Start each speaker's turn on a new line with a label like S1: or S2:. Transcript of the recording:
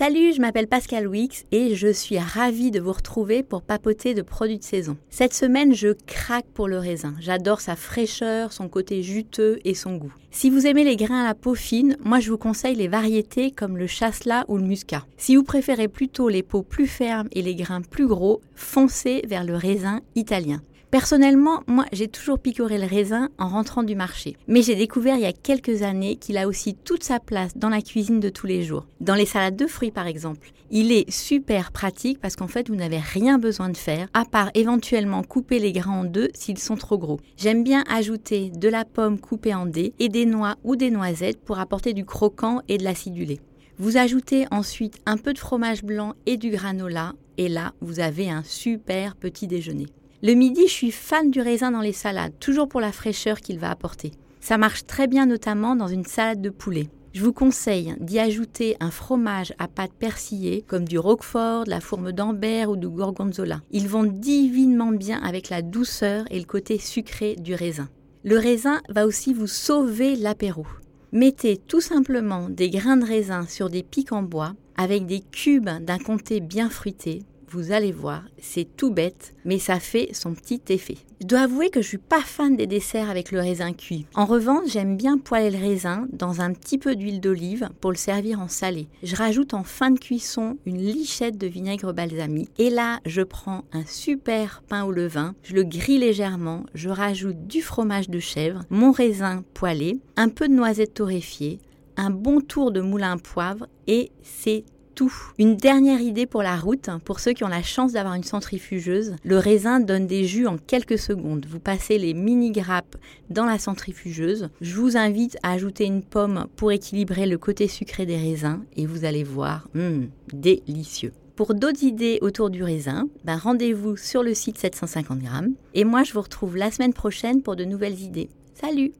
S1: Salut, je m'appelle Pascal Wix et je suis ravie de vous retrouver pour papoter de produits de saison. Cette semaine, je craque pour le raisin. J'adore sa fraîcheur, son côté juteux et son goût. Si vous aimez les grains à peau fine, moi je vous conseille les variétés comme le chasselas ou le muscat. Si vous préférez plutôt les peaux plus fermes et les grains plus gros, foncez vers le raisin italien. Personnellement, moi, j'ai toujours picoré le raisin en rentrant du marché. Mais j'ai découvert il y a quelques années qu'il a aussi toute sa place dans la cuisine de tous les jours. Dans les salades de fruits, par exemple. Il est super pratique parce qu'en fait, vous n'avez rien besoin de faire, à part éventuellement couper les grains en deux s'ils sont trop gros. J'aime bien ajouter de la pomme coupée en dés et des noix ou des noisettes pour apporter du croquant et de l'acidulé. Vous ajoutez ensuite un peu de fromage blanc et du granola, et là, vous avez un super petit déjeuner. Le midi, je suis fan du raisin dans les salades, toujours pour la fraîcheur qu'il va apporter. Ça marche très bien notamment dans une salade de poulet. Je vous conseille d'y ajouter un fromage à pâte persillée comme du roquefort, de la fourme d'Ambert ou du gorgonzola. Ils vont divinement bien avec la douceur et le côté sucré du raisin. Le raisin va aussi vous sauver l'apéro. Mettez tout simplement des grains de raisin sur des pics en bois avec des cubes d'un comté bien fruité vous allez voir, c'est tout bête, mais ça fait son petit effet. Je dois avouer que je suis pas fan des desserts avec le raisin cuit. En revanche, j'aime bien poêler le raisin dans un petit peu d'huile d'olive pour le servir en salé. Je rajoute en fin de cuisson une lichette de vinaigre balsamique et là, je prends un super pain au levain, je le grille légèrement, je rajoute du fromage de chèvre, mon raisin poêlé, un peu de noisettes torréfiées, un bon tour de moulin à poivre et c'est une dernière idée pour la route, pour ceux qui ont la chance d'avoir une centrifugeuse. Le raisin donne des jus en quelques secondes. Vous passez les mini grappes dans la centrifugeuse. Je vous invite à ajouter une pomme pour équilibrer le côté sucré des raisins et vous allez voir, hum, délicieux. Pour d'autres idées autour du raisin, ben rendez-vous sur le site 750 grammes. Et moi, je vous retrouve la semaine prochaine pour de nouvelles idées. Salut